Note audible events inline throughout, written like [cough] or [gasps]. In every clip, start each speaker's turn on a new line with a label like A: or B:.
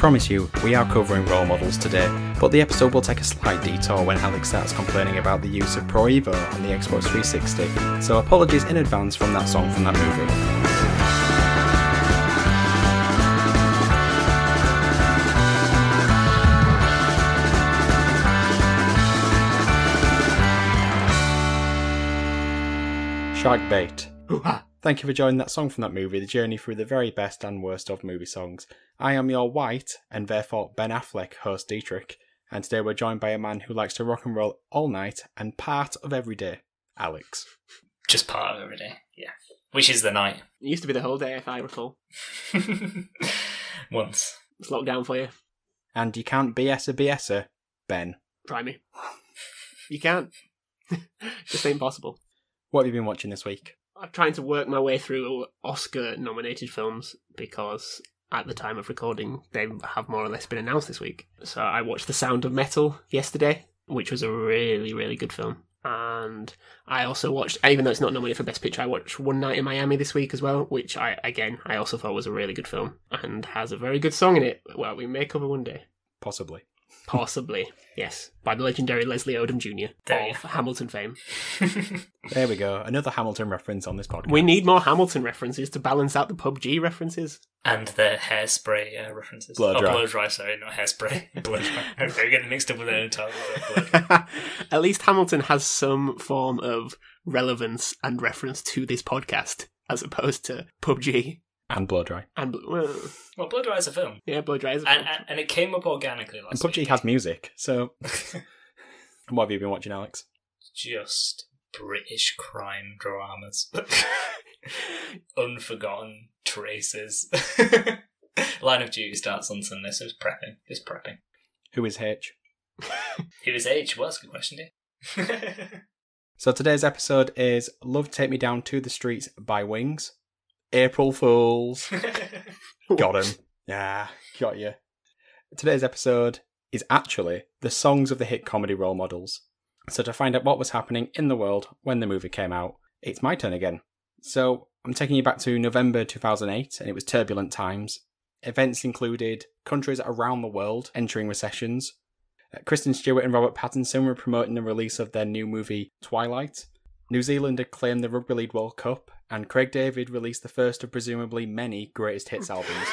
A: promise you, we are covering role models today, but the episode will take a slight detour when Alex starts complaining about the use of Pro Evo on the Xbox 360, so apologies in advance from that song from that movie. Shark Bait. Thank you for joining that song from that movie, the journey through the very best and worst of movie songs. I am your white, and therefore Ben Affleck host Dietrich, and today we're joined by a man who likes to rock and roll all night and part of every day, Alex. [laughs]
B: Just part of every day, yeah. Which is the night.
C: It used to be the whole day, if I recall. [laughs]
B: Once.
C: It's locked down for you.
A: And you can't BS a BSer, Ben.
C: Try me. You can't. [laughs] Just ain't possible.
A: What have you been watching this week?
C: I'm trying to work my way through Oscar nominated films because at the time of recording, they have more or less been announced this week. So I watched The Sound of Metal yesterday, which was a really, really good film. And I also watched, even though it's not nominated for Best Picture, I watched One Night in Miami this week as well, which I, again, I also thought was a really good film and has a very good song in it. Well, we may cover one day.
A: Possibly.
C: Possibly, yes, by the legendary Leslie Odom Jr.
B: There you
C: of Hamilton fame. [laughs]
A: There we go. Another Hamilton reference on this podcast.
C: We need more Hamilton references to balance out the PUBG references.
B: and the hairspray uh, references.
A: Blow
B: oh, blow dry, sorry, not hairspray. [laughs] blow dry. I'm getting mixed up with the entire blow. [laughs]
C: At least Hamilton has some form of relevance and reference to this podcast, as opposed to PUBG
A: And Blow Dry.
C: and well,
B: Well, blow dry is a film.
C: yeah, Blow Dry is a
B: And,
C: film.
B: and, and it came up organically
A: And
B: last
A: PUBG
B: week.
A: has music, so. [laughs] what have you been watching, Alex?
B: Just British crime dramas. [laughs] Unforgotten traces. [laughs] Line of Duty starts on Sunday, so it's prepping. It's prepping.
A: Who is H?
B: Who is H? Well, that's a good question, dear.
A: So today's episode is Love Take Me Down to the Streets by Wings. April Fools. [laughs] Got him. Yeah, got you. Today's episode is actually the songs of the hit comedy role models. So to find out what was happening in the world when the movie came out, it's my turn again. So I'm taking you back to November 2008, and it was turbulent times. Events included countries around the world entering recessions. Uh, Kristen Stewart and Robert Pattinson were promoting the release of their new movie Twilight. New Zealand had claimed the Rugby League World Cup, and Craig David released the first of presumably many greatest hits [laughs] albums.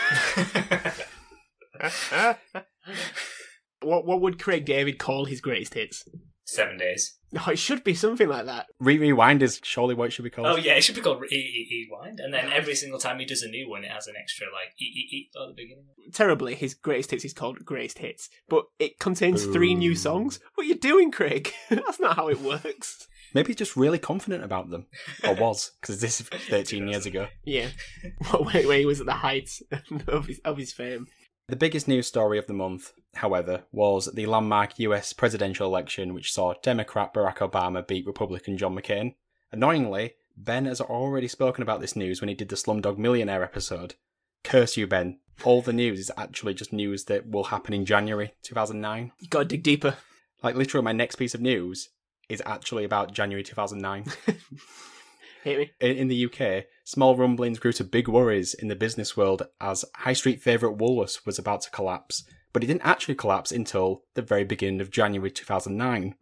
C: what what would Craig David call his greatest hits?
B: Seven days.
C: Oh, it should be something like that.
A: Re Rewind is surely what it should be called.
B: Oh yeah, it should be called E E E Wind, and then every single time he does a new one, it has an extra like E E E at the beginning.
C: Terribly, his greatest hits is called Greatest Hits, but it contains three new songs. What are you doing, Craig? [laughs] That's not how it works.
A: Maybe he's just really confident about them. Or [laughs] was, because this is 13 years ago.
C: Yeah, [laughs] where, where he was at the height [laughs] of his, of his fame.
A: The biggest news story of the month, however, was the landmark US presidential election, which saw Democrat Barack Obama beat Republican John McCain. Annoyingly, Ben has already spoken about this news when he did the Slumdog Millionaire episode. Curse you, Ben. All the news is actually just news that will happen in January 2009.
C: You gotta dig deeper.
A: Like, literally, my next piece of news is actually about January 2009. [laughs] [laughs]
C: Hit me.
A: In in the UK, small rumblings grew to big worries in the business world as high street favourite Woolworths was about to collapse, but it didn't actually collapse until the very beginning of January 2009,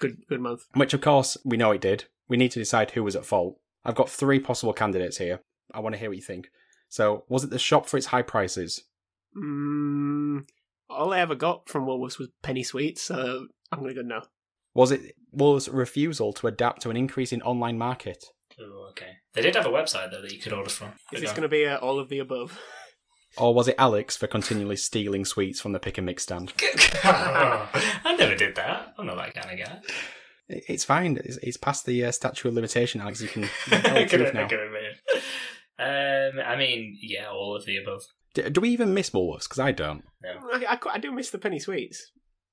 C: Good, good month.
A: which of course we know it did. We need to decide who was at fault. I've got three possible candidates here. I want to hear what you think. So, was it the shop for its high prices?
C: Mm, all I ever got from Woolworths was penny sweets, so I'm gonna go no.
A: Was it was refusal to adapt to an increase in online market?
B: Oh, okay. They did have a website though that you could order from.
C: Is
B: Good
C: this gonna be uh, all of the above?
A: Or was it Alex for continually stealing sweets from the pick and mix stand? [laughs]
B: I never did that. I'm not that kind of guy.
A: It- It's fine. It's, it's past the uh, statute of limitation, Alex. You can, you can [laughs] tell
B: I
A: the
B: can,
A: truth now.
B: can. Um, I mean, yeah, all of the above.
A: Do, do we even miss Woolworths? Because I don't.
C: I, I, I do miss the penny sweets.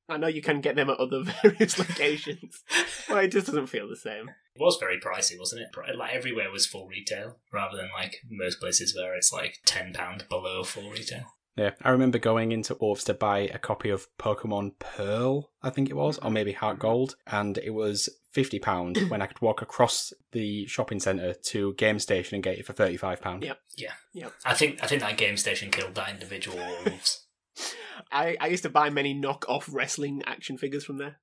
C: I know you can get them at other [laughs] various locations. well, it just doesn't feel the same.
B: It was very pricey, wasn't it? Like everywhere was full retail, rather than like most places where it's like ten pound below full retail.
A: Yeah, I remember going into Wolves to buy a copy of Pokemon Pearl, I think it was, or maybe Heart Gold, and it was fifty pound [laughs] when I could walk across the shopping centre to Game Station and get it for thirty five pound.
C: Yep.
B: Yeah. I think I think that game station killed that individual wolves.
C: I, I used to buy many knock-off wrestling action figures from there.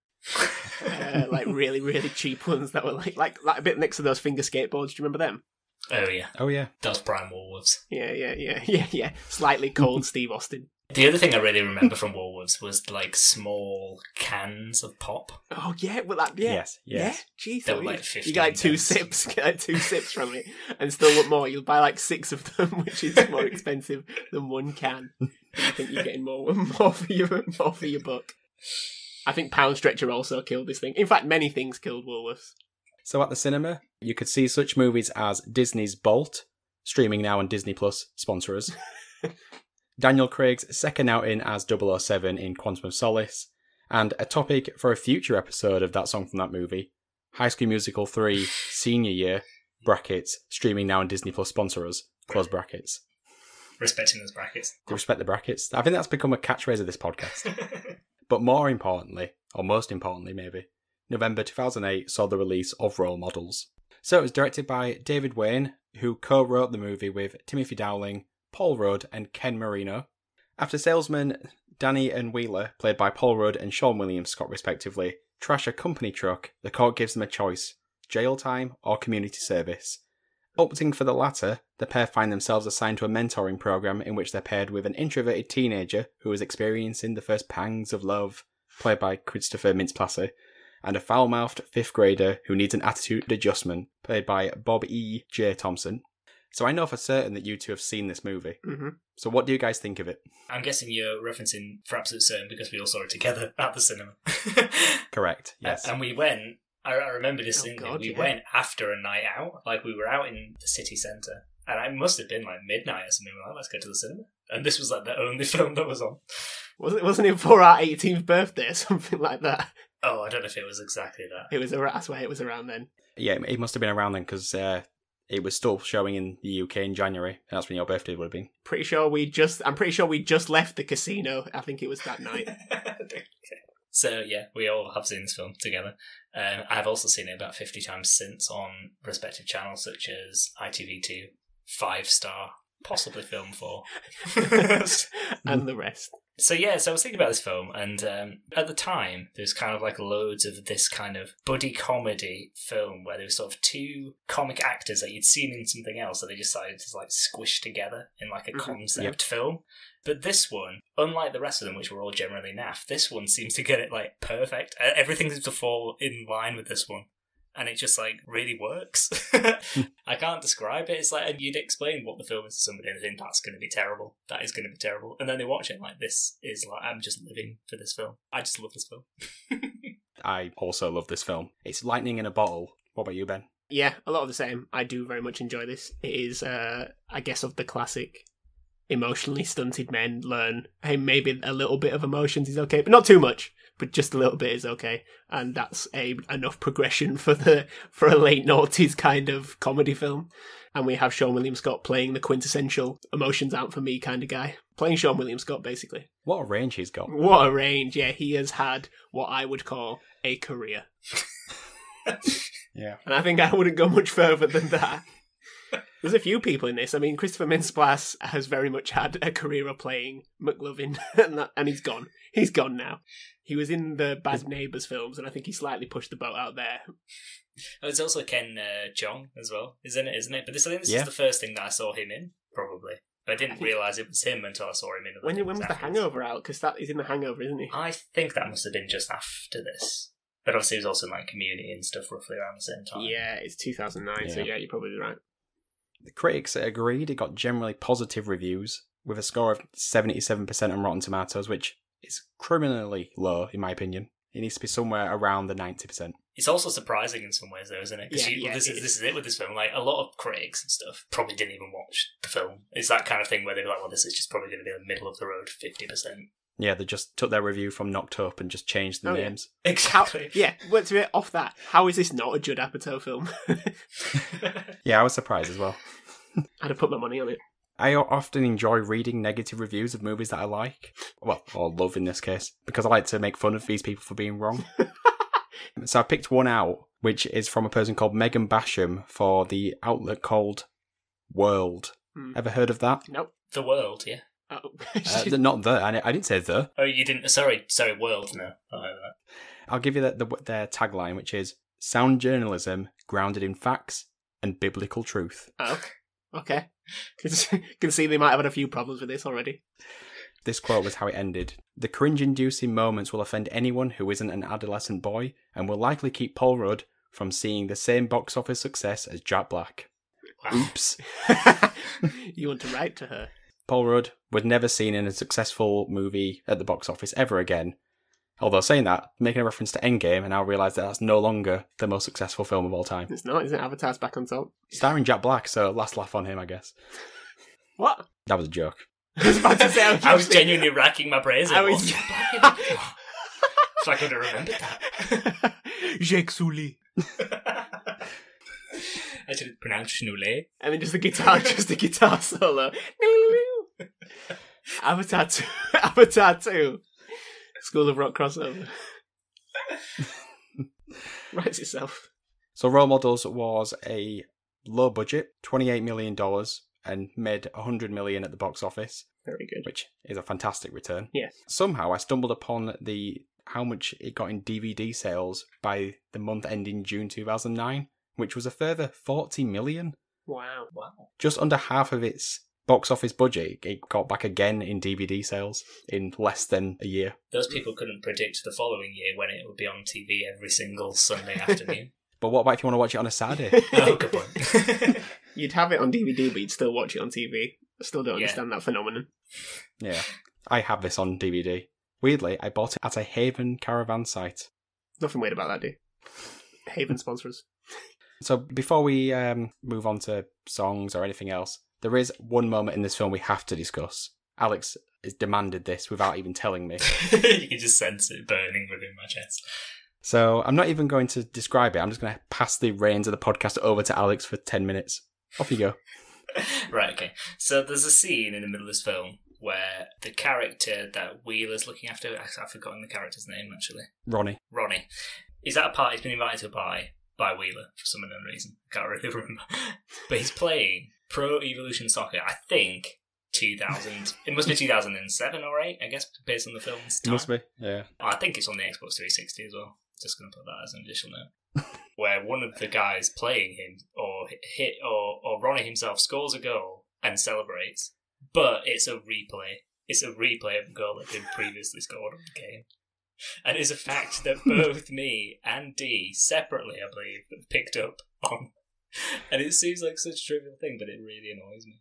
C: uh, [laughs] like really, really cheap ones that were like, like like a bit next to those finger skateboards. Do you remember them?
B: oh yeah,
A: Oh yeah,
B: those prime wolves.
C: Yeah, yeah, yeah, [laughs] yeah, yeah. Slightly cold [laughs] Steve Austin.
B: The other thing I really remember [laughs] from Woolworths was like small cans of pop.
C: Oh yeah, well that yeah.
A: yes, yes.
C: Yeah, jeez,
B: They
C: that
B: were
C: was-
B: like
C: you get like two
B: pence.
C: sips, [laughs] get like two sips from it, and still want more. You'll buy like six of them, [laughs] which is more expensive than one can. You think you're getting more, more for your more for your buck. I think Pound Stretcher also killed this thing. In fact, many things killed Woolworths.
A: So at the cinema, you could see such movies as Disney's Bolt, streaming now on Disney Plus, sponsor us. Daniel Craig's second outing as 007 in Quantum of Solace, and a topic for a future episode of that song from that movie, High School Musical 3 Senior Year, brackets, streaming now on Disney Plus, sponsor us, close brackets.
B: Respecting those brackets.
A: Respect the brackets. I think that's become a catchphrase of this podcast. [laughs] But more importantly, or most importantly maybe, November 2008 saw the release of Role Models. So it was directed by David Wain, who co wrote the movie with Timothy Dowling, Paul Rudd, and Ken Marino. After salesmen Danny and Wheeler, played by Paul Rudd and Seann William Scott respectively, trash a company truck, the court gives them a choice jail time or community service. Opting for the latter, the pair find themselves assigned to a mentoring program in which they're paired with an introverted teenager who is experiencing the first pangs of love, played by Christopher Mintz-Plasse, and a foul-mouthed fifth grader who needs an attitude adjustment, played by Bob E. J. Thompson. So I know for certain that you two have seen this movie.
C: hmm
A: So what do you guys think of it?
B: I'm guessing you're referencing for absolute certain because we all saw it together [laughs] at the cinema. [laughs]
A: Correct. Yes.
B: And we went. I, I remember distinctly.
C: God,
B: we
C: yeah.
B: went after a night out. Like we were out in the city centre, and it must have been like midnight or something. We were like, let's go to the cinema. And this was like the only [laughs] film that was on.
C: Wasn't wasn't it for our 18th birthday or something like that?
B: Oh, I don't know if it was exactly that.
C: It was around. I swear it was around then.
A: yeah, it must have been around then because uh, it was still showing in the UK in January. and That's when your birthday would have been.
C: Pretty sure we just. I'm pretty sure we just left the casino. I think it was that night. [laughs]
B: so yeah, we all have seen this film together. Um, I've also seen it about fifty times since on respective channels such as ITV2, Five Star, possibly Film Four. [laughs]
C: and the rest.
B: So yeah, so I was thinking about this film, and um, at the time, there was kind of like loads of this kind of buddy comedy film where there was sort of two comic actors that you'd seen in something else that they decided to like squish together in like a
C: Mhm.
B: concept
A: Yep.
B: film. But this one, unlike the rest of them, which were all generally naff, this one seems to get it like perfect. Everything seems to fall in line with this one. And it just like really works. [laughs] I can't describe it. It's like and you'd explain what the film is to somebody and they think that's going to be terrible. That is going to be terrible. And then they watch it like this is like I'm just living for this film. I just love this film. [laughs]
A: I also love this film. It's lightning in a bottle. What about you, Ben?
C: Yeah, a lot of the same. I do very much enjoy this. It is, uh, I guess, of the classic emotionally stunted men learn, hey, maybe a little bit of emotions is okay, but not too much. But just a little bit is okay, and that's a enough progression for the for a late noughties kind of comedy film. And we have Seann William Scott playing the quintessential emotions out for me kind of guy, playing Seann William Scott basically.
A: What a range he's got.
C: What a range! Yeah, he has had what I would call a career. [laughs]
A: Yeah.
C: And I think I wouldn't go much further than that. There's a few people in this. I mean, Christopher Mintz-Plasse has very much had a career of playing McLovin, [laughs] and, that, and he's gone. He's gone now. He was in the Bad Neighbours films, and I think he slightly pushed the boat out there.
B: Oh, There's also Ken uh, Jeong as well, isn't it? Isn't it? But this I think this
A: Yeah.
B: is the first thing that I saw him in, probably. But I didn't realise it was him until I saw him in.
C: When, when was The. Hangover out? Because that is in The Hangover, isn't he?
B: I think that must have been just after this. But obviously, he was also in like Community and stuff roughly around the same time.
C: Yeah, it's 2009, so
A: Yeah.
C: yeah, you're probably right.
A: The critics agreed. It got generally positive reviews with a score of 77% on Rotten Tomatoes, which is criminally low, in my opinion. It needs to be somewhere around the 90%.
B: It's also surprising in some ways, though, isn't it? Because
C: Yeah, yeah,
B: this
C: it
B: is
C: is.
B: this is it with this film. Like a lot of critics and stuff probably didn't even watch the film. It's that kind of thing where they're like, "Well, this is just probably going to be the middle of the road, fifty percent."
A: Yeah, they just took their review from Knocked Up and just changed the
C: Oh,
A: names. [laughs]
C: How,
B: Exactly.
C: yeah, what's it off that? How is this not a Judd Apatow film? [laughs] [laughs]
A: Yeah, I was surprised as well.
C: I'd have put my money on it.
A: I often enjoy reading negative reviews of movies that I like. Well, or love in this case, because I like to make fun of these people for being wrong. so I picked one out, which is from a person called Megan Basham for the outlet called World.
C: Hmm.
A: Ever heard of that?
C: Nope.
B: The world, yeah.
C: Oh. [laughs]
A: Uh, not the. I I didn't say the.
B: Oh, you didn't. Sorry, sorry. World. No. Not heard that.
A: I'll give you the, the, their tagline, which is sound journalism grounded in facts and biblical truth.
C: oh. Okay. Can see- [laughs] can see they might have had a few problems with this already.
A: This quote was how it ended. The cringe inducing moments will offend anyone who isn't an adolescent boy and will likely keep Paul Rudd from seeing the same box office success as Jack Black.
B: Wow.
A: Oops. [laughs]
C: you want to write to her?
A: Paul Rudd was never seen in a successful movie at the box office ever again. Although saying that, making a reference to Endgame, and I realise that that's no longer the most successful film of all time.
C: It's not, is it? Avatar's back on top.
A: Starring Jack Black, so last laugh on him, I guess.
C: What?
A: That was a joke. [laughs]
C: I was about to say, I was, [laughs]
B: I was genuinely racking my brains.
C: I
B: I
C: was-
B: was. [laughs] so I could have remembered that.
C: Jacques Sully.
B: I should have pronounced Schnoulet.
C: And then just the guitar, just the guitar solo. [laughs] Avatar 2. [laughs] Avatar 2. School of Rock crossover. [laughs] Writes itself.
A: So Role Models was a low budget, $28 million, and made 100 million at the box office,
C: Very good.
A: which is a fantastic return.
C: Yes.
A: Somehow I stumbled upon the how much it got in DVD sales by the month ending June 2009, which was a further 40 million.
C: Wow.
B: Wow.
A: Just under half of its box office budget, it got back again in DVD sales in less than a year.
B: Those people couldn't predict the following year when it would be on TV every single Sunday afternoon. [laughs]
A: But what about if you want to watch it on a Saturday? [laughs]
B: oh, good point. [laughs]
C: You'd have it on DVD, but you'd still watch it on TV. I still don't
B: Yeah.
C: understand that phenomenon.
A: yeah. I have this on DVD. Weirdly, I bought it at a Haven caravan site.
C: Nothing weird about that, dude. Haven sponsors.
A: So before we um, move on to songs or anything else, there is one moment in this film we have to discuss. Alex has demanded this without even telling me. [laughs]
B: you can just sense it burning within my chest.
A: So I'm not even going to describe it. I'm just going to pass the reins of the podcast over to Alex for 10 minutes. Off you go. [laughs]
B: right, okay. So there's a scene in the middle of this film where the character that Wheeler's looking after, I- I've forgotten the character's name actually,
A: Ronnie.
B: Ronnie, is at a party he's been invited to a party by Wheeler for some unknown reason. I can't really [laughs] remember. But he's playing Pro Evolution Soccer, I think 2000, it must be 2007 or 8, I guess, based on the film's time.
A: Must be. Yeah.
B: I think it's on the Xbox 360 as well. Just going to put that as an additional note. [laughs] Where one of the guys playing him, or hit, or or Ronnie himself, scores a goal and celebrates, but it's a replay. It's a replay of a goal that had previously scored on the game. And it's a fact that both [laughs] me and Dee, separately, I believe, picked up on. [laughs] And it seems like such a trivial thing, but it really annoys me.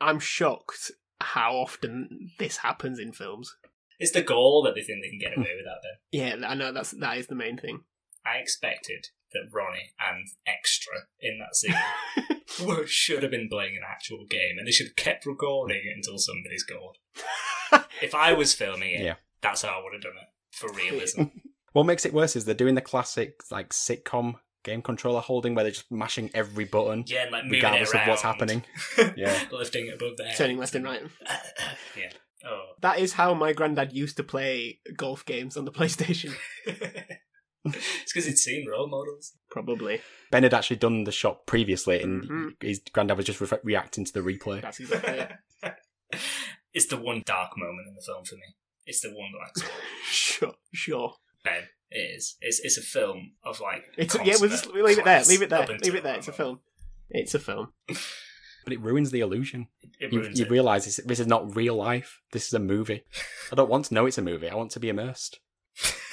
C: I'm shocked how often this happens in films.
B: It's the goal that they think they can get away [laughs] with that, then.
C: Yeah, I know that's that is the main thing.
B: I expected that Ronnie and Extra in that scene [laughs] were, should have been playing an actual game, and they should have kept recording it until somebody scored. if I was filming it,
A: Yeah.
B: that's how I would have done it for realism.
A: What makes it worse is they're doing the classic like sitcom game controller holding where they're just mashing every button
B: yeah, and like moving
A: regardless
B: it
A: of what's
B: around.
A: happening. [laughs] Yeah. [laughs]
B: lifting it above their head.
C: Turning left and right. [laughs]
B: yeah. Oh.
C: That is how my granddad used to play golf games on the PlayStation.
B: it's because he'd seen role models.
C: Probably.
A: Ben had actually done the shot previously, and
C: Mhm.
A: his granddad was just re- reacting to the replay.
C: That's exactly it.
B: it's the one dark moment in the film for me. It's the one that like
C: Sure, sure.
B: Ben it is. It's it's a film of like
C: It's yeah. We'll just leave it there. Leave it there. Leave it there. It's a film. It's a film. [laughs]
A: But it ruins the illusion.
B: It
A: You,
B: ruins
A: you
B: it.
A: realise this, this is not real life. This is a movie. [laughs] I don't want to know it's a movie. I want to be immersed. [laughs]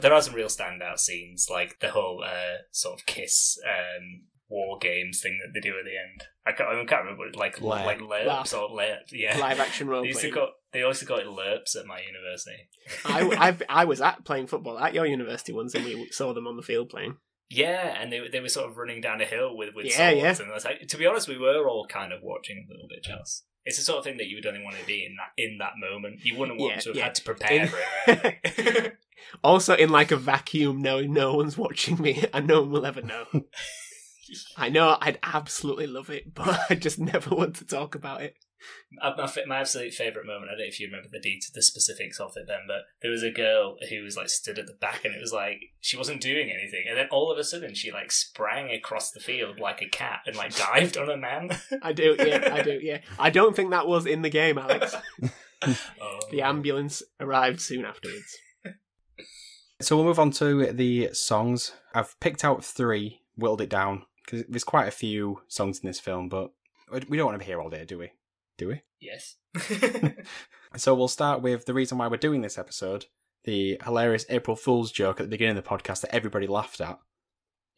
B: there are some real standout scenes, like the whole uh, sort of kiss um, war games thing that they do at the end. I can't, I can't remember, what- like
A: Lair.
B: like LARPs or lair, yeah.
C: Live action role
B: They used to call, they also it LARPs at my university.
C: I, [laughs] I've, I was at playing football at your university once, and we saw them on the field playing.
B: Yeah, and they they were sort of running down a hill with with
C: Yeah,
B: swords,
C: yeah.
B: and I was like, to be honest, we were all kind of watching a little bit jealous. It's the sort of thing that you would only want to be in that in that moment. You wouldn't want
C: Yeah,
B: to have
C: yeah.
B: had to prepare
C: In-
B: for it. [laughs] [laughs]
C: Also, in like a vacuum, knowing no one's watching me and no one will ever know. I know I'd absolutely love it, but I just never want to talk about it.
B: My, my absolute favourite moment, I don't know if you remember the details, the specifics of it then, but there was a girl who was like stood at the back and it was like she wasn't doing anything. And then all of a sudden she like sprang across the field like a cat and like dived on a man. [laughs]
C: I do, yeah, I do, yeah. I don't think that was in the game, Alex. [laughs]
B: Oh.
C: The ambulance arrived soon afterwards. [laughs]
A: So we'll move on to the songs. I've picked out three, whittled it down because there's quite a few songs in this film, but we don't want to be here all day, do we? Do we?
B: Yes. [laughs] [laughs]
A: So we'll start with the reason why we're doing this episode, the hilarious April Fool's joke at the beginning of the podcast that everybody laughed at,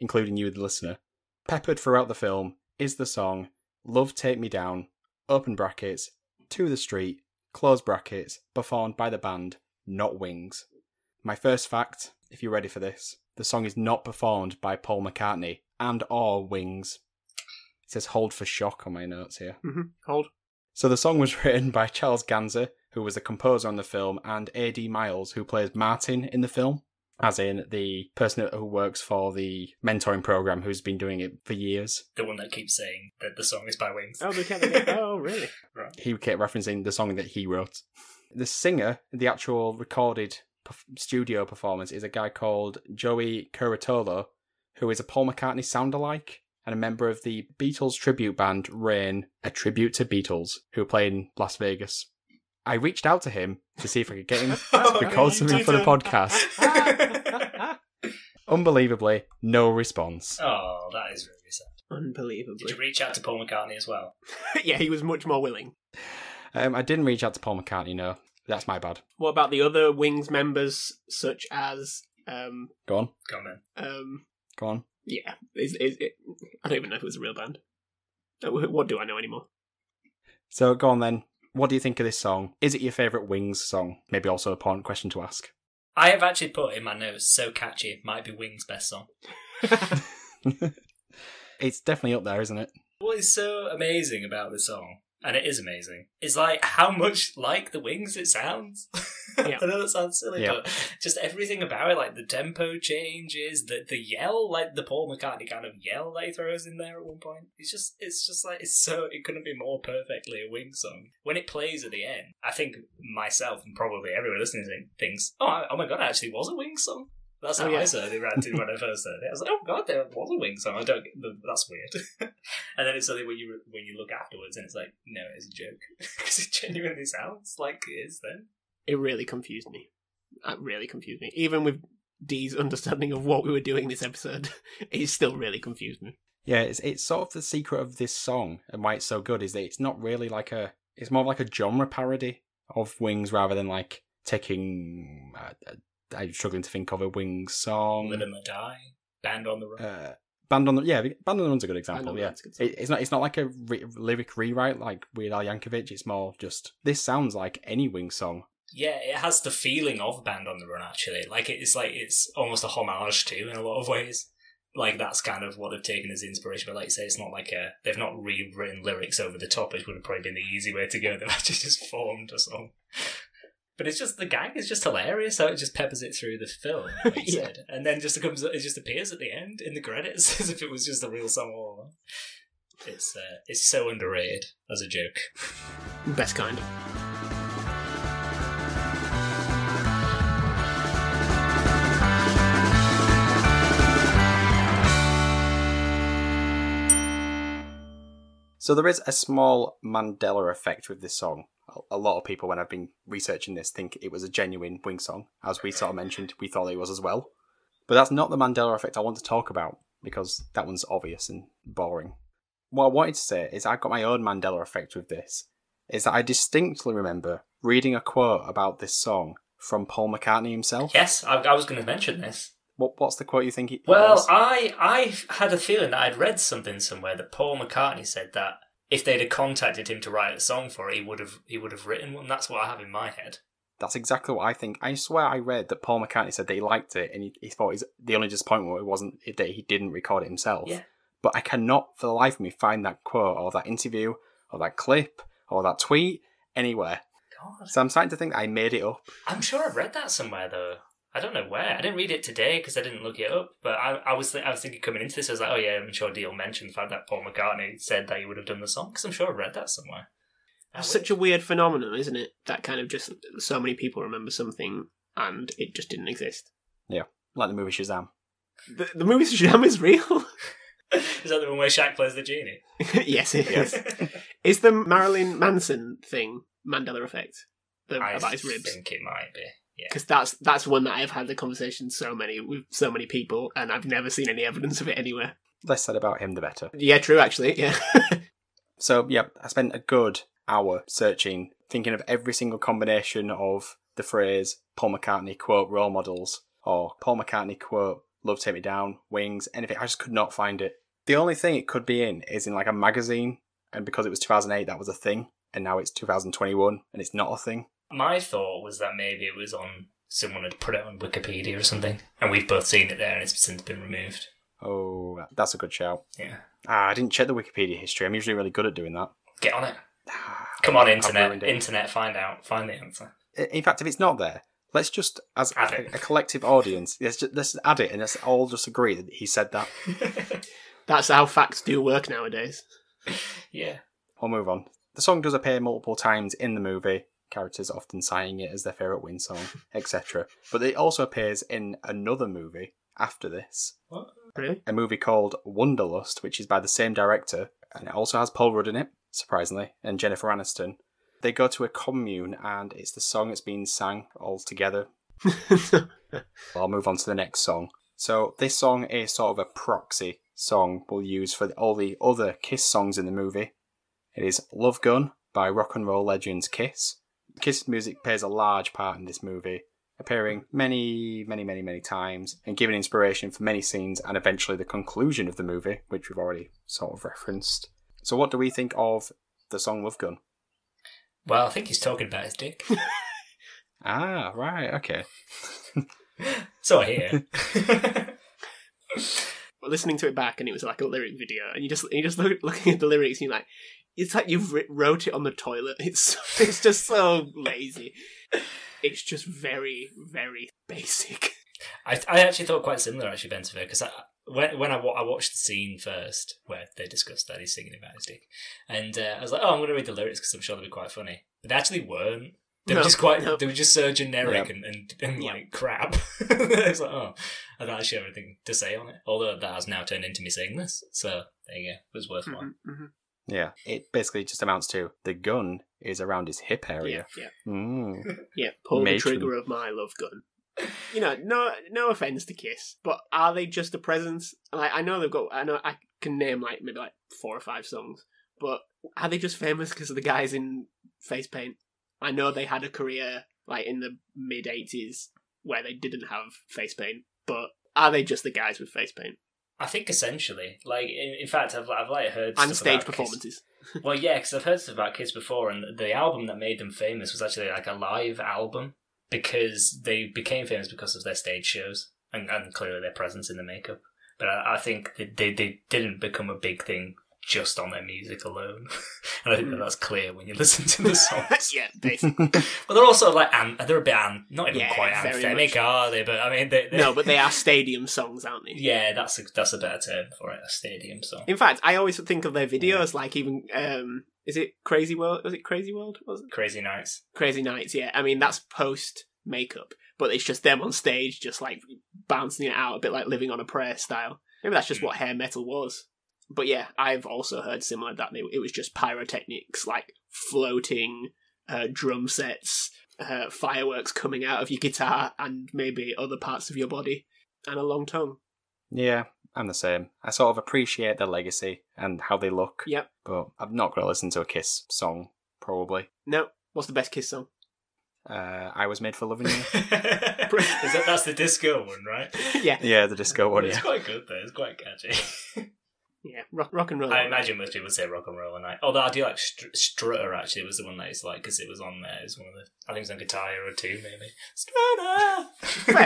A: including you, the listener. Peppered throughout the film is the song Love Take Me Down, open brackets, To the Street, close brackets, performed by the band Not Wings. My first fact, if you're ready for this, the song is not performed by Paul McCartney and or Wings. It says hold for shock on my notes here.
C: hmm Hold.
A: So the song was [laughs] written by Charles Ganzer, who was a composer on the film, and A.D. Miles, who plays Martin in the film, as in the person who works for the mentoring program who's been doing it for years.
B: the one that keeps saying that the song is by Wings.
C: Oh, they kept [laughs] Oh, really?
A: He kept referencing the song that he wrote. The singer, the actual recorded studio performance, is a guy called Joey Curatolo, who is a Paul McCartney sound-alike and a member of the Beatles tribute band Rain, a tribute to Beatles, who play in Las Vegas. I reached out to him to see if I could get him to record something for the podcast. [laughs] Unbelievably, no response.
B: Oh, that is really sad.
C: Unbelievably.
B: Did you reach out to Paul McCartney as well? [laughs]
C: yeah, he was much more willing.
A: Um, I didn't reach out to Paul McCartney, no. That's my bad.
C: What about the other Wings members, such as um
A: Go on,
B: Go on then.
C: um
A: go on.
C: Yeah, is is it? I don't even know if it was a real band. Uh, What do I know anymore?
A: So go on then. What do you think of this song? Is it your favourite Wings song? Maybe also a important question to ask.
B: I have actually put in my notes, so catchy, might be Wings' best song. [laughs] [laughs]
A: it's definitely up there, isn't it?
B: What is so amazing about this song, and it is amazing, It's like how much like the Wings it sounds. [laughs]
C: Yeah.
B: I know that sounds silly,
A: Yeah.
B: but just everything about it, like the tempo changes, the the yell, like the Paul McCartney kind of yell that he throws in there at one point. It's just, it's just like it's so it couldn't be more perfectly a Wings song. When it plays at the end, I think myself and probably everyone listening thinks, oh, oh my god, it actually was a Wings song. That's how
C: Oh, yeah.
B: I certainly ran to when I first heard it. I was like, "Oh God, there was a wing song." I don't. get- That's weird. [laughs] and then it's something when you when you look afterwards, and it's like, no, it's a joke [laughs] because it genuinely sounds like it is. Then
C: It really confused me. It really confused me. Even with Dee's understanding of what we were doing this episode, [laughs] it still really confused me.
A: Yeah, it's it's sort of the secret of this song and why it's so good is that it's not really like a. It's more like a genre parody of Wings rather than like taking. Uh, uh, I'm struggling to think of a Wings song.
B: Live and Let Die, Band on the Run.
A: uh, Band on the yeah, Band on the Run's a good example. Yeah,
C: good
A: it, it's not it's not like a re- lyric rewrite like Weird Al Yankovic. It's more just this sounds like any Wings song.
B: yeah, it has the feeling of Band on the Run. Actually, like it's like it's almost a homage to in a lot of ways. Like that's kind of what they've taken as inspiration. But like you say, it's not like a they've not rewritten lyrics over the top, which would have probably been the easy way to go. [laughs] They've actually just formed a song. But it's just the gag is just hilarious. How it just peppers it through the film, [laughs] like
C: Yeah.
B: said, and then just comes it just appears at the end in the credits [laughs] as if it was just a real song all along. It's uh, it's so underrated as a joke.
C: Best kind.
A: So there is a small Mandela effect with this song. A- lot of people, when I've been researching this, think it was a genuine Wing song. As we sort of mentioned, we thought it was as well. But that's not the Mandela effect I want to talk about because that one's obvious and boring. What I wanted to say is I got my own Mandela effect with this. Is that I distinctly remember reading a quote about this song from Paul McCartney himself.
B: Yes, I, I was going to mention this.
A: What What's the quote you think? It
B: Well,
A: was?
B: I I had a feeling that I'd read something somewhere that Paul McCartney said that if they'd have contacted him to write a song for it, he would have he would have written one. That's what I have in my head.
A: That's exactly what I think. I swear I read that Paul McCartney said that he liked it and he, he thought his, the only disappointment wasn't that he didn't record it himself.
B: Yeah.
A: But I cannot for the life of me find that quote or that interview or that clip or that tweet anywhere.
B: God,
A: So I'm starting to think I made it up.
B: I'm sure I've read that somewhere though. I don't know where. I didn't read it today because I didn't look it up. But I, I was th- I was thinking coming into this, I was like, oh yeah, I'm sure Deal mentioned the fact that Paul McCartney said that he would have done the song because I'm sure I read that somewhere.
C: It's such a weird phenomenon, isn't it? That kind of just so many people remember something and it just didn't exist.
A: Yeah, like the movie Shazam.
C: The, the movie Shazam is real. [laughs]
B: Is that the one where Shaq plays the genie? [laughs]
C: yes, it is. [laughs] Is the Marilyn Manson thing Mandela effect the,
B: I
C: about his ribs?
B: I think it might be. Yeah.
C: Because that's that's one that I've had the conversation so many with so many people, and I've never seen any evidence of it anywhere.
A: Less said about him, the better.
C: Yeah, true. Actually, yeah. [laughs]
A: So, yeah, I spent a good hour searching, thinking of every single combination of the phrase Paul McCartney quote role models or Paul McCartney quote Love Take Me Down, Wings, anything. I just could not find it. The only thing it could be in is in like a magazine, and because it was 2008, that was a thing, and now it's 2021 and it's not a thing.
B: My thought was that maybe it was on someone had put it on Wikipedia or something, and we've both seen it there, and it's since been removed.
A: Oh, that's a good shout.
B: Yeah,
A: Ah, I didn't check the Wikipedia history. I'm usually really good at doing that.
B: get on it.
A: Ah,
B: Come on, internet, internet, find out, find the answer.
A: In fact, if it's not there, let's just, as
B: Add
A: a,
B: it.
A: a collective audience, let's just, let's add it and let's all just agree that he said that. [laughs]
C: that's how facts do work nowadays.
B: yeah,
A: We'll move on. The song does appear multiple times in the movie, characters often citing it as their favourite Win song, [laughs] etc. But it also appears in another movie after this,
B: what?
C: Really?
A: a movie called Wanderlust, which is by the same director, and it also has Paul Rudd in it, surprisingly, and Jennifer Aniston. They go to a commune, and it's the song that's being sang all together. [laughs] I'll move on to the next song. So this song is sort of a proxy song we'll use for all the other Kiss songs in the movie. It is Love Gun by rock and roll legends Kiss. Kiss music plays a large part in this movie, appearing many, many, many, many times and giving inspiration for many scenes and eventually the conclusion of the movie, which we've already sort of referenced. So what do we think of the song Love Gun?
B: Well, I think he's talking about his dick. [laughs]
A: Ah, right, okay. [laughs]
B: so I hear.
C: Well, [laughs] listening to it back, and it was like a lyric video, and you just you just look looking at the lyrics, and you're like, it's like you've writ- wrote it on the toilet. [laughs] It's it's just so lazy. It's just very very basic.
B: I, I actually thought quite similar, actually, Ben Severe, because I, when, when I, I watched the scene first where they discussed that he's singing about his dick, and uh, I was like, oh, I'm going to read the lyrics because I'm sure they'll be quite funny. But they actually weren't. They were
C: No,
B: just quite,
C: no.
B: they were just so generic
A: Yep.
B: and, and, and
C: Yep.
B: like crap. [laughs] it's like, oh, I don't actually have anything to say on it. Although that has now turned into me saying this. So there you go. It was worthwhile.
C: Mhm, mhm.
A: Yeah, it basically just amounts to the gun is around his hip area.
C: yeah,
A: Mm. [laughs]
C: yeah. Pull the trigger of my love gun. You know, no no offense to Kiss, but are they just a presence? Like I know they've got, I know I can name like maybe like four or five songs, but are they just famous because of the guys in face paint? I know they had a career like in the mid '80s where they didn't have face paint, but are they just the guys with face paint
B: I think essentially, like in, in fact, I've I've like heard
C: and stage
B: about Kiss-
C: performances? [laughs]
B: Well, yeah, because I've heard stuff about Kiss before, and the album that made them famous was actually like a live album because they became famous because of their stage shows and, and clearly their presence in the makeup. But I, I think that they, they didn't become a big thing just on their music alone, [laughs] and I think that that's clear when you listen to the songs. [laughs]
C: yeah, basically. [laughs]
B: But they're also like an, they're a bit an, not even
C: Yeah,
B: quite
C: very
B: anthemic,
C: much.
B: are they? But I mean, they, they,
C: no, but they are stadium songs, aren't they?
B: yeah, that's a, that's a better term for it, a stadium song.
C: In fact, I always think of their videos like even um, is it Crazy World? Was it Crazy World? Was it
B: Crazy Nights.
C: Crazy Nights? Yeah, I mean that's post makeup, but it's just them on stage, just like bouncing it out a bit like Living on a Prayer style. Maybe that's just
B: Hmm.
C: what hair metal was. But yeah, I've also heard similar that they- it was just pyrotechnics, like floating uh, drum sets, uh, fireworks coming out of your guitar, and maybe other parts of your body, and a long tongue.
A: Yeah, I'm the same. I sort of appreciate their legacy and how they look,
C: Yep.
A: but I'm not going to listen to a Kiss song, probably.
C: No, what's the best Kiss song?
A: Uh, I Was Made for Loving You. [laughs]
B: Is that that's the disco one, right? [laughs]
C: yeah,
A: yeah, the disco one,
B: It's
A: yeah.
B: quite good though. It's quite catchy. [laughs]
C: yeah, rock, rock and roll.
B: I imagine most people would say rock and roll and I. Although I do like Str- Strutter. Actually, was the one that is like because it was on there. It was one of the. I think it was on Guitar Hero two maybe.
C: Fair.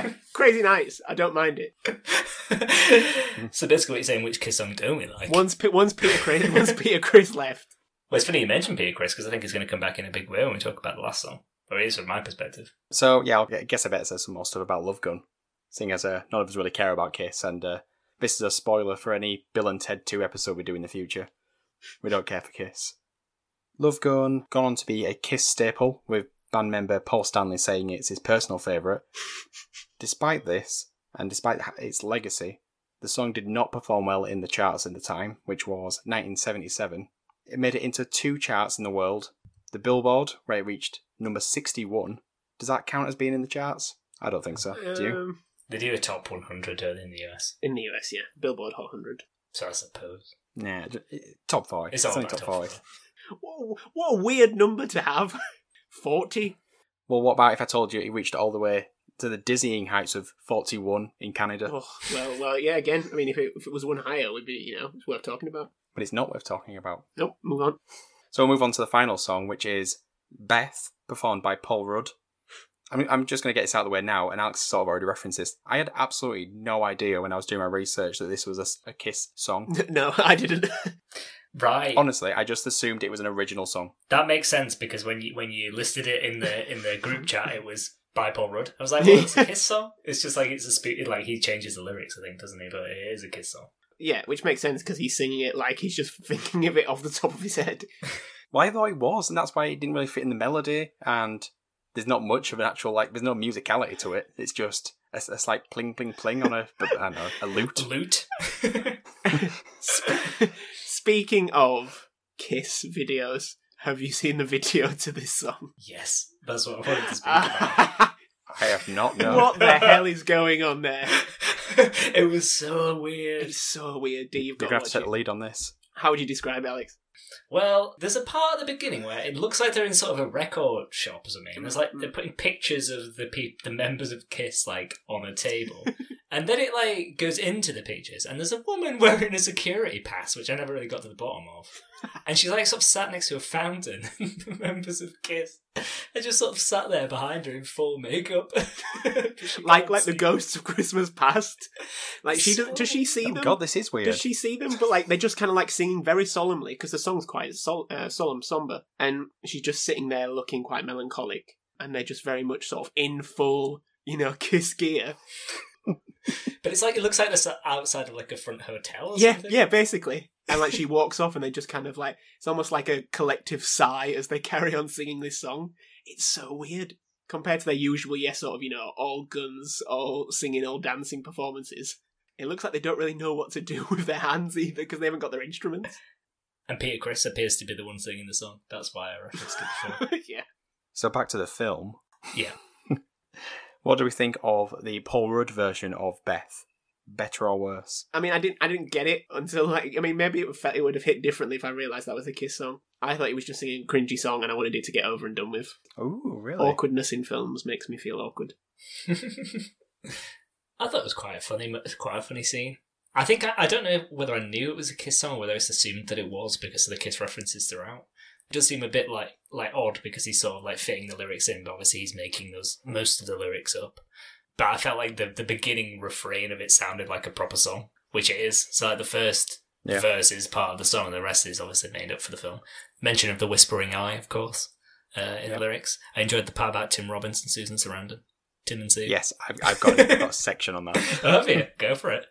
B: Strutter.
C: Crazy Nights. I don't mind it. [laughs]
B: so basically, what you're saying which Kiss song don't we like?
C: Once, Pe- once Peter Criss, [laughs] once Peter Criss left.
B: Well, it's funny you mentioned Peter Criss because I think he's going to come back in a big way when we talk about the last song. Or it is from my perspective.
A: So yeah, I'll- I guess I better say some more stuff about Love Gun, seeing as uh, none of us really care about Kiss, and uh, this is a spoiler for any Bill and Ted 2 episode we do in the future. We don't care for Kiss. Love Gun gone on to be a Kiss staple, with band member Paul Stanley saying it's his personal favourite. Despite this, and despite its legacy, the song did not perform well in the charts in the time, which was 1977. It made it into two charts in the world. The Billboard, where it reached number 61. Does that count as being in the charts? I don't think so. Do you?
C: Um,
B: They do a top 100 early in the US,
C: in the US, yeah. Billboard Hot 100.
B: so I suppose.
A: Nah, j- top five.
B: It's all
A: only top
B: top
A: 40.
B: 40.
C: What, what a weird number to have. [laughs] 40?
A: Well, what about if I told you it reached all the way to the dizzying heights of 41 in Canada?
C: Oh, well, well, yeah, again, I mean, if it, if it was one higher, it would be, you know, it's worth talking about.
A: But it's not worth talking about.
C: Nope, move on.
A: So we'll move on to the final song, which is Beth, performed by Paul Rudd. I mean, I'm just going to get this out of the way now, and Alex sort of already referenced this. I had absolutely no idea when I was doing my research that this was a Kiss song. [laughs]
C: no, I didn't. [laughs]
B: Right.
A: Honestly, I just assumed it was an original song.
B: That makes sense because when you when you listed it in the in the group [laughs] chat, it was by Paul Rudd. I was like, well, it's a Kiss song. It's just like it's a spe- like he changes the lyrics, I think, doesn't he? But it is a Kiss song.
C: yeah, which makes sense because he's singing it like he's just thinking of it off the top of his head.
A: Why Well, I thought it was, and that's why it didn't really fit in the melody, and there's not much of an actual, like, there's no musicality to it. It's just a, a slight pling, pling, pling on a, [laughs] I don't know, a lute.
B: Loot.
C: Sp- [laughs] Speaking of Kiss videos, have you seen the video to this song?
B: yes, that's what I wanted to speak about. [laughs]
A: I have not known.
C: What the hell is going on there?
B: it was so weird.
C: It's so weird. D, you've
A: You're going
C: to
A: to have to take
C: it.
A: the lead on this.
C: How would you describe it, Alex?
B: Well, there's a part at the beginning where it looks like they're in sort of a record shop or something. And there's like they're mm. putting pictures of the pe- the members of Kiss like on a table, [laughs] and then it like goes into the pictures, and there's a woman [laughs] wearing a security pass, which I never really got to the bottom of, and she's like sort of sat next to a fountain. [laughs] the members of Kiss are just sort of sat there behind her in full makeup, [laughs] She [laughs]
C: Like
B: can't
C: like the
B: see.
C: ghosts of Christmas past. Like she does,
B: So-
C: does she see
A: Oh,
C: them?
A: God, this is weird.
C: Does she see them? But like they're just kind of like singing very solemnly because the song's quite sol- uh, solemn, somber, and she's just sitting there looking quite melancholic, and they're just very much sort of in full, you know, kiss gear.
B: But it's like it looks like they're outside of like a front hotel. Or
C: Yeah,
B: something.
C: yeah, basically. And like she walks off, and they just kind of like it's almost like a collective sigh as they [laughs] carry on singing this song. It's so weird compared to their usual, yes, sort of you know, all guns, all singing, all dancing performances. It looks like they don't really know what to do [laughs] with their hands either because they haven't got their instruments.
B: And Peter Criss appears to be the one singing the song. That's why I referenced it before. [laughs]
C: yeah.
A: So back to the film.
B: Yeah.
A: What do we think of the Paul Rudd version of Beth? Better or worse?
C: I mean, I didn't, I didn't get it until like, I mean, maybe it, fe- it would have hit differently if I realised that was a Kiss song. I thought he was just singing a cringy song, and I wanted it to get over and done with.
A: Oh, really?
C: Awkwardness in films makes me feel awkward. [laughs]
B: I thought it was quite a funny, quite a funny scene. I think I, I don't know whether I knew it was a Kiss song or whether I just assumed that it was because of the Kiss references throughout. It does seem a bit like like odd because he's sort of like fitting the lyrics in, but obviously he's making those most of the lyrics up. But I felt like the the beginning refrain of it sounded like a proper song, which it is. So like the first
A: Yeah.
B: verse is part of the song, and the rest is obviously made up for the film. Mention of the whispering eye, of course, uh, in
A: Yeah.
B: the lyrics. I enjoyed the part about Tim Robbins and Susan Sarandon. Tim and Sue.
A: Yes, I've, I've, got, I've got a [laughs] section on that.
B: Have you? Go for it.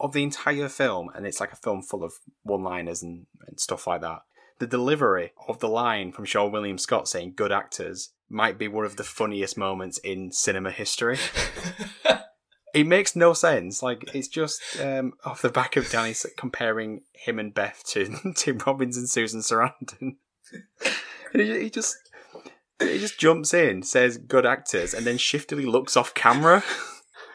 A: Of the entire film, and it's like a film full of one liners and, and stuff like that, the delivery of the line from Seann William Scott saying good actors might be one of the funniest moments in cinema history. [laughs] It makes no sense. Like it's just um, off the back of Danny comparing him and Beth to [laughs] Tim Robbins and Susan Sarandon. And [laughs] he, he just he just jumps in, says good actors, and then shiftily looks off camera.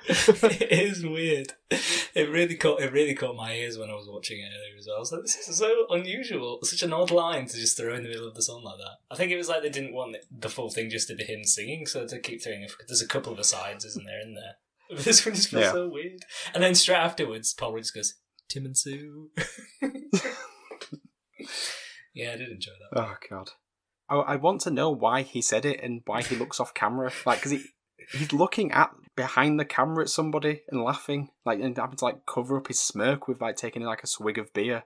A: [laughs]
B: it is weird. It really caught it really caught my ears when I was watching it earlier as well. I was like, this is so unusual, such an odd line to just throw in the middle of the song like that. I think it was like they didn't want the full thing just to be him singing, so to keep throwing. it- There's a couple of asides, isn't there, in there? [laughs] But this one just feels
A: Yeah.
B: so weird. And then straight afterwards, Paul just goes, "Tim and Sue." [laughs] yeah, I did enjoy that.
A: Oh god. I, I want to know why he said it and why he looks off camera. Like, because he he's looking at behind the camera at somebody and laughing, like, and having to like cover up his smirk with like taking like a swig of beer.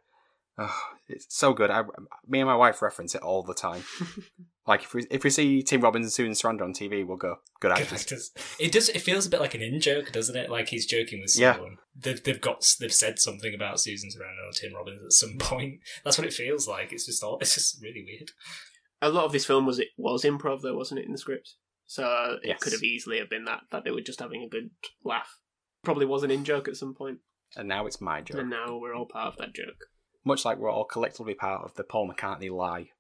A: Oh, it's so good. I, me and my wife reference it all the time. [laughs] Like if we if we see Tim Robbins and Susan Sarandon on TV, we'll go good
B: Good
A: actors.
B: actors. It does. It feels a bit like an in joke, doesn't it? Like he's joking with
A: Yeah.
B: someone. They've they've got they've said something about Susan Sarandon or Tim Robbins at some [laughs] point. That's what it feels like. It's just all. It's just really weird.
C: A lot of this film was it was improv though, wasn't it, in the script? So it
A: Yes.
C: could have easily have been that that they were just having a good laugh. Probably was an in joke at some point.
A: And now it's my joke.
C: and now we're all part of that joke.
A: Much like we're all collectively part of the Paul McCartney lie.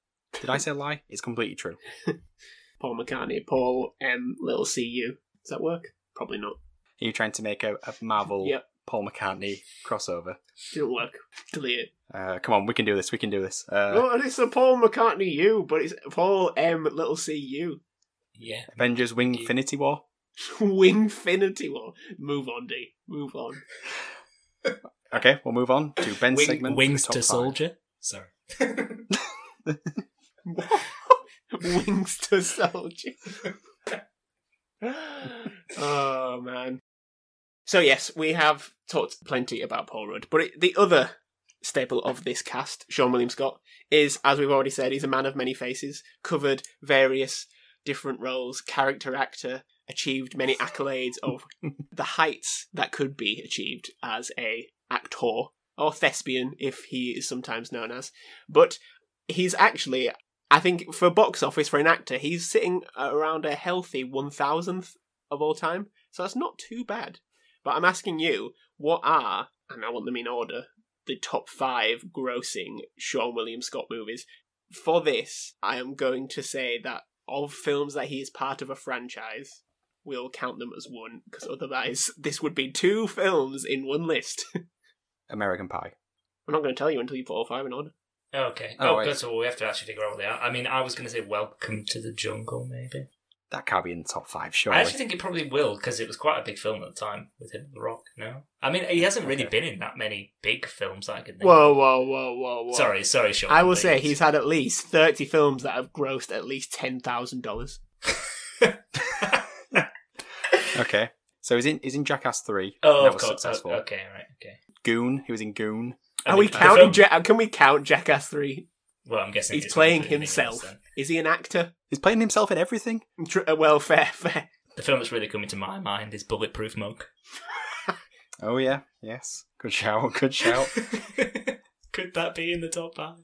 A: Did I say lie? It's completely true. [laughs]
C: Paul McCartney, Paul M, little cu. Does that work? Probably not.
A: Are you trying to make a, a Marvel
C: Yep,
A: Paul McCartney crossover?
C: didn't work. Delete it.
A: Uh, come on, we can do this. We can do this. Uh,
C: oh, and it's a Paul McCartney U, but it's Paul M, little cu.
B: Yeah.
A: Avengers Wing Infinity War. [laughs]
C: Wing Infinity War. Move on, D. Move on. [laughs]
A: Okay, we'll move on to Ben's
B: Wing-
A: segment.
B: wings to
A: five.
B: soldier. Sorry. [laughs]
C: Wings to soldier. oh man. So yes, we have talked plenty about Paul Rudd, but it, the other staple of this cast, Seann William Scott, is as we've already said, he's a man of many faces, covered various different roles, character actor, achieved many accolades of [laughs] the heights that could be achieved as a actor or thespian, if he is sometimes known as. But he's actually I think for box office for an actor, he's sitting around a healthy one thousandth of all time. So that's not too bad. But I'm asking you, what are, and I want them in order, the top five grossing Seann William Scott movies? For this, I am going to say that of films that he is part of a franchise, we'll count them as one, because otherwise this would be two films in one list. [laughs]
A: American Pie.
C: I'm not going to tell you until you put all five in order.
B: Okay.
A: Oh,
B: Oh,
A: wait.
B: good. So we have to actually figure out what they are. I mean, I was going to say Welcome to the Jungle, maybe.
A: That can't be in the top five,
B: I actually think it probably will because it was quite a big film at the time with him, and The Rock. No, I mean he hasn't really
A: Okay.
B: been in that many big films that I can. think.
C: Whoa,
B: of.
C: whoa, whoa, whoa, whoa.
B: Sorry, sorry, Sean.
C: I will say he's had at least 30 films that have grossed at least $10,000. [laughs]
A: Okay. So he's in he's in Jackass 3.
B: oh,
A: that
B: of
A: was
B: course.
A: successful.
B: Oh, okay, right, okay.
A: Goon, he was in Goon.
C: Are we counting? Ja- can we count Jackass 3?
B: Well, I'm guessing
C: He's playing
B: not
C: himself.
B: this.
C: Is he an actor?
A: He's playing himself in everything. [laughs]
C: Tr- uh, well, fair, fair.
B: The film that's really coming to my mind is Bulletproof Monk. [laughs]
A: Oh yeah, yes. Good shout, good shout. [laughs]
B: Could that be in the top five?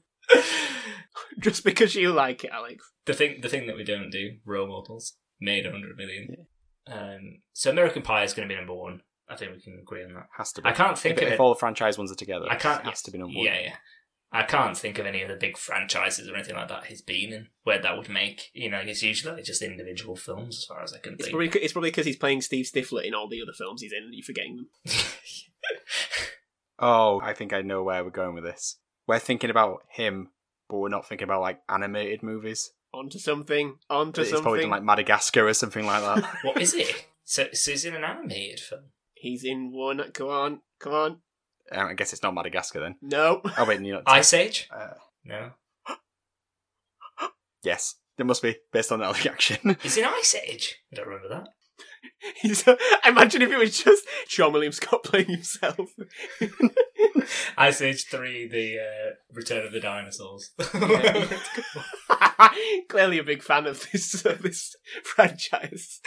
C: Just because you like it, Alex.
B: the thing, the thing that we don't do, role models, made a hundred million. Um, so American Pie is going to be number one. I think we can agree on that.
A: Has to be.
B: I can't think
A: if,
B: of
A: if
B: it.
A: all the franchise ones are together,
B: I can't.
A: it has to be number one.
B: Yeah, yeah. I can't think of any of the big franchises or anything like that he's been in where that would make. You know, it's usually just individual films, as far as I can
C: It's
B: think.
C: probably it's probably because he's playing Steve Stifler in all the other films he's in and you're forgetting them. [laughs]
A: Oh, I think I know where we're going with this. We're thinking about him, but we're not thinking about like animated movies.
C: Onto something, onto
A: It's probably
C: something.
A: done, like Madagascar or something like that. [laughs]
B: what is it? So, so he's in an animated film.
C: He's in one. Come on, come on.
A: Um, I guess it's not Madagascar then.
C: No.
A: Oh wait, you're [laughs] not.
B: Ice Age?
A: Uh,
B: No. [gasps]
A: yes, it must be based on that [laughs] reaction.
B: He's in Ice Age. I don't remember that. [laughs]
C: He's, imagine if it was just Seann William Scott playing himself.
B: Ice Age 3, The uh, Return of the Dinosaurs.
C: Clearly a big fan of this of this franchise.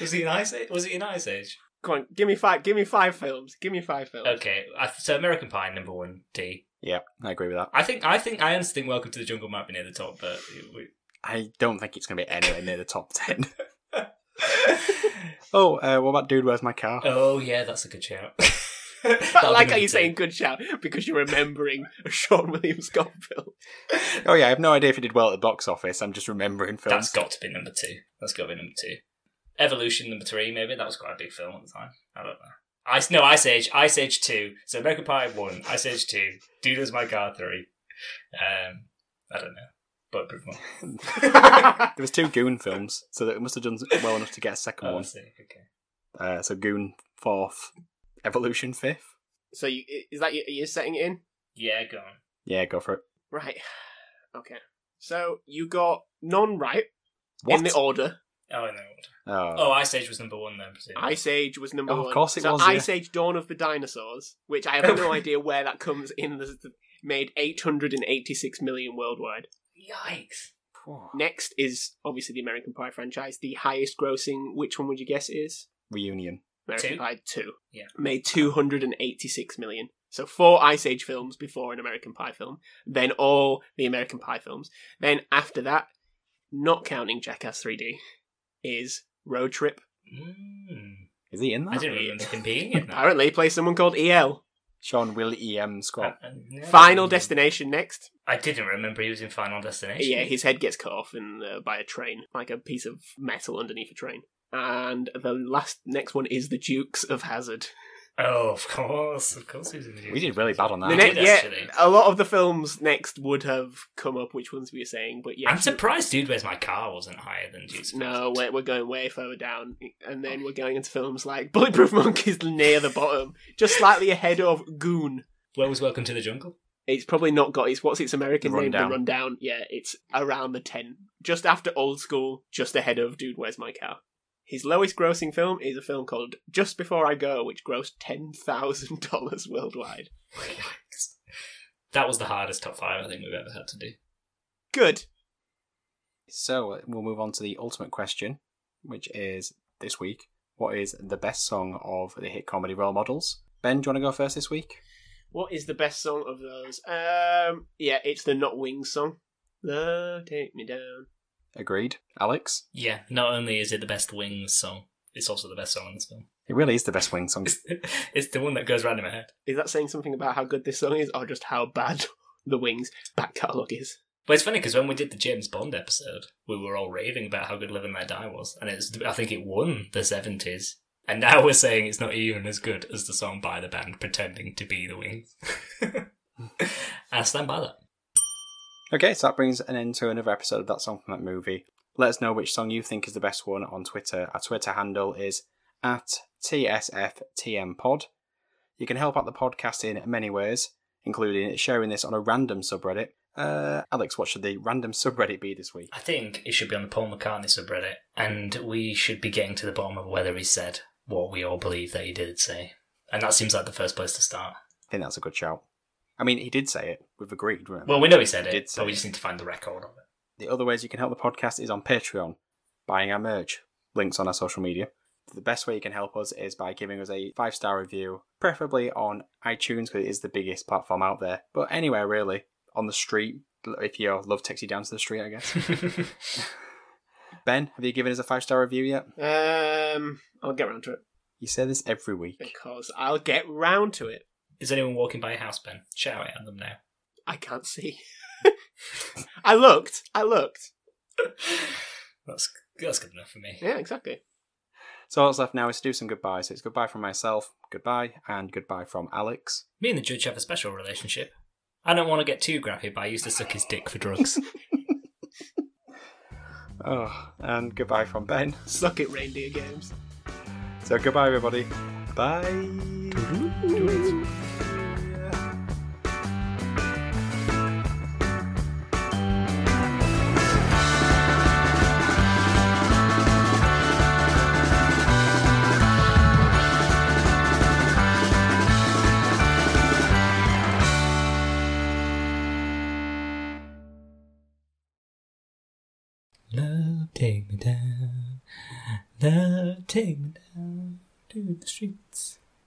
B: was he in Ice Age? Was he in Ice Age?
C: Come on, give me five. Give me five films. Give me five films.
B: Okay, so American Pie number one. D.
A: yeah, I agree with that.
B: I think I think I honestly think Welcome to the Jungle might be near the top, but we,
A: I don't think it's going to be anywhere near the top [laughs] ten. [laughs] oh, uh, what about Dude? Where's my car?
B: oh yeah, that's a good shout. [laughs]
C: I like
B: be
C: how you're saying good shout because you're remembering a Seann William Scott film.
A: Oh yeah, I have no idea if it did well at the box office. I'm just remembering films.
B: That's got to be number two. That's got to be number two. Evolution number three, maybe that was quite a big film at the time. I don't know. Ice no Ice Age, Ice Age two. So American Pie one, Ice Age two, Dude Was My Car three. Um, I don't know, but proof. [laughs]
A: There was two Goon films, so that it must have done well enough to get a second
B: Oh, I
A: one.
B: see. Okay.
A: Uh, so Goon fourth, Evolution fifth.
C: so you, is that you, you're setting it in?
B: Yeah, go on.
A: Yeah, go for it.
C: Right. [sighs] Okay. So you got none right
A: What?
C: in the order.
B: Oh, in the order.
A: oh.
B: Oh, Ice Age was number one then. presumably.
C: Ice Age was number
A: Oh, of course it
C: so
A: was,
C: Ice Age: Dawn of the Dinosaurs, which I have no [laughs] idea where that comes in. The, the- made 886 million worldwide.
B: Yikes!
C: Next is obviously the American Pie franchise. The highest grossing, which one would you guess is?
A: Reunion.
C: American
B: Two?
C: Pie 2.
B: Yeah.
C: Made 286 million. So four Ice Age films before an American Pie film, then all the American Pie films. Then after that, not counting Jackass 3D, is Road Trip.
B: Mm.
A: Is he in that?
B: I
A: that?
B: didn't remember him being in that.
C: Apparently, he plays someone called EL.
A: Sean Will E M Scott.
B: Uh, no.
C: Final Destination next.
B: I didn't remember he was in Final Destination.
C: Yeah, his head gets cut off in, uh, by a train, like a piece of metal underneath a train. And the last next one is the Dukes of Hazzard.
B: Oh, of course, of course, he was in the.
A: We did really bad on that.
B: ne-
C: ne-
B: did,
C: yeah,
B: actually. Eh?
C: a lot of the films next would have come up. Which ones we were saying, but yeah,
B: I'm surprised, dude. Where's my car? Wasn't higher than Dukes. of
C: No, we're, we're going way further down, and then we're going into films like Bulletproof Monkeys near the bottom, just slightly ahead of Goon.
B: Where was Welcome to the Jungle?
C: It's probably not got its what's its American
A: The
C: name? The
A: Rundown.
C: Rundown. Yeah, it's around the ten, just after Old School, just ahead of Dude, Where's My Car? His lowest grossing film is a film called Just Before I Go, which grossed ten thousand dollars worldwide.
B: Yikes. That was the hardest top five I think we've ever had to do.
C: Good.
A: So uh, we'll move on to the ultimate question, which is this week: What is the best song of the hit comedy role models? Ben, do you want to go first this week?
C: What is the best song of those? Um, yeah, it's the Not Wings song. Love, take me down.
A: Agreed. Alex?
B: Yeah, not only is it the best Wings song, it's also the best song in this film. [laughs]
A: It really is the best Wings song.
B: It's, it's the one that goes round in my head.
C: Is that saying something about how good this song is, or just how bad [laughs] the Wings back catalogue is?
B: But it's funny because when we did the James Bond episode, we were all raving about how good Live and Let Die was, and it's I think it won the seventies. And now we're saying it's not even as good as the song by the band pretending to be the Wings. I [laughs] uh, stand by that.
A: Okay, so that brings an end to another episode of that song from that movie. Let us know which song you think is the best one on Twitter. Our Twitter handle is at TSFTMPod. You can help out the podcast in many ways, including sharing this on a random subreddit. Uh, Alex, what should the random subreddit be this week?
B: I think it should be on the Paul McCartney subreddit, and we should be getting to the bottom of whether he said what we all believe that he did say. And that seems like the first place to start.
A: I think that's a good shout. I mean, he did say it. We've agreed, remember?
B: Well, we know he said
A: He
B: it,
A: did
B: but we just need to find the record of it.
A: The other ways you can help the podcast is on Patreon, buying our merch, links on our social media. The best way you can help us is by giving us a five star review, preferably on iTunes because it is the biggest platform out there, but anywhere really, on the street, if your love takes you down to the street, I guess. [laughs] [laughs] ben, have you given us a five star review yet?
C: Um, I'll get round to it
A: You say this every week.
C: because I'll get round to it.
B: Is anyone walking by a house, Ben? Shout it at them now.
C: I can't see. [laughs] I looked. I looked. [sighs]
B: That's that's good enough for me.
C: Yeah, exactly.
A: So all that's left now is to do some goodbyes. So it's goodbye from myself, goodbye, and goodbye from Alex.
B: Me and the judge have a special relationship. I don't want to get too graphic, but I used to suck his dick for drugs. [laughs] [laughs]
A: Oh, and goodbye from Ben.
C: Suck it, reindeer games.
A: So goodbye, everybody. Bye.
B: Love, take me uh, down to the streets.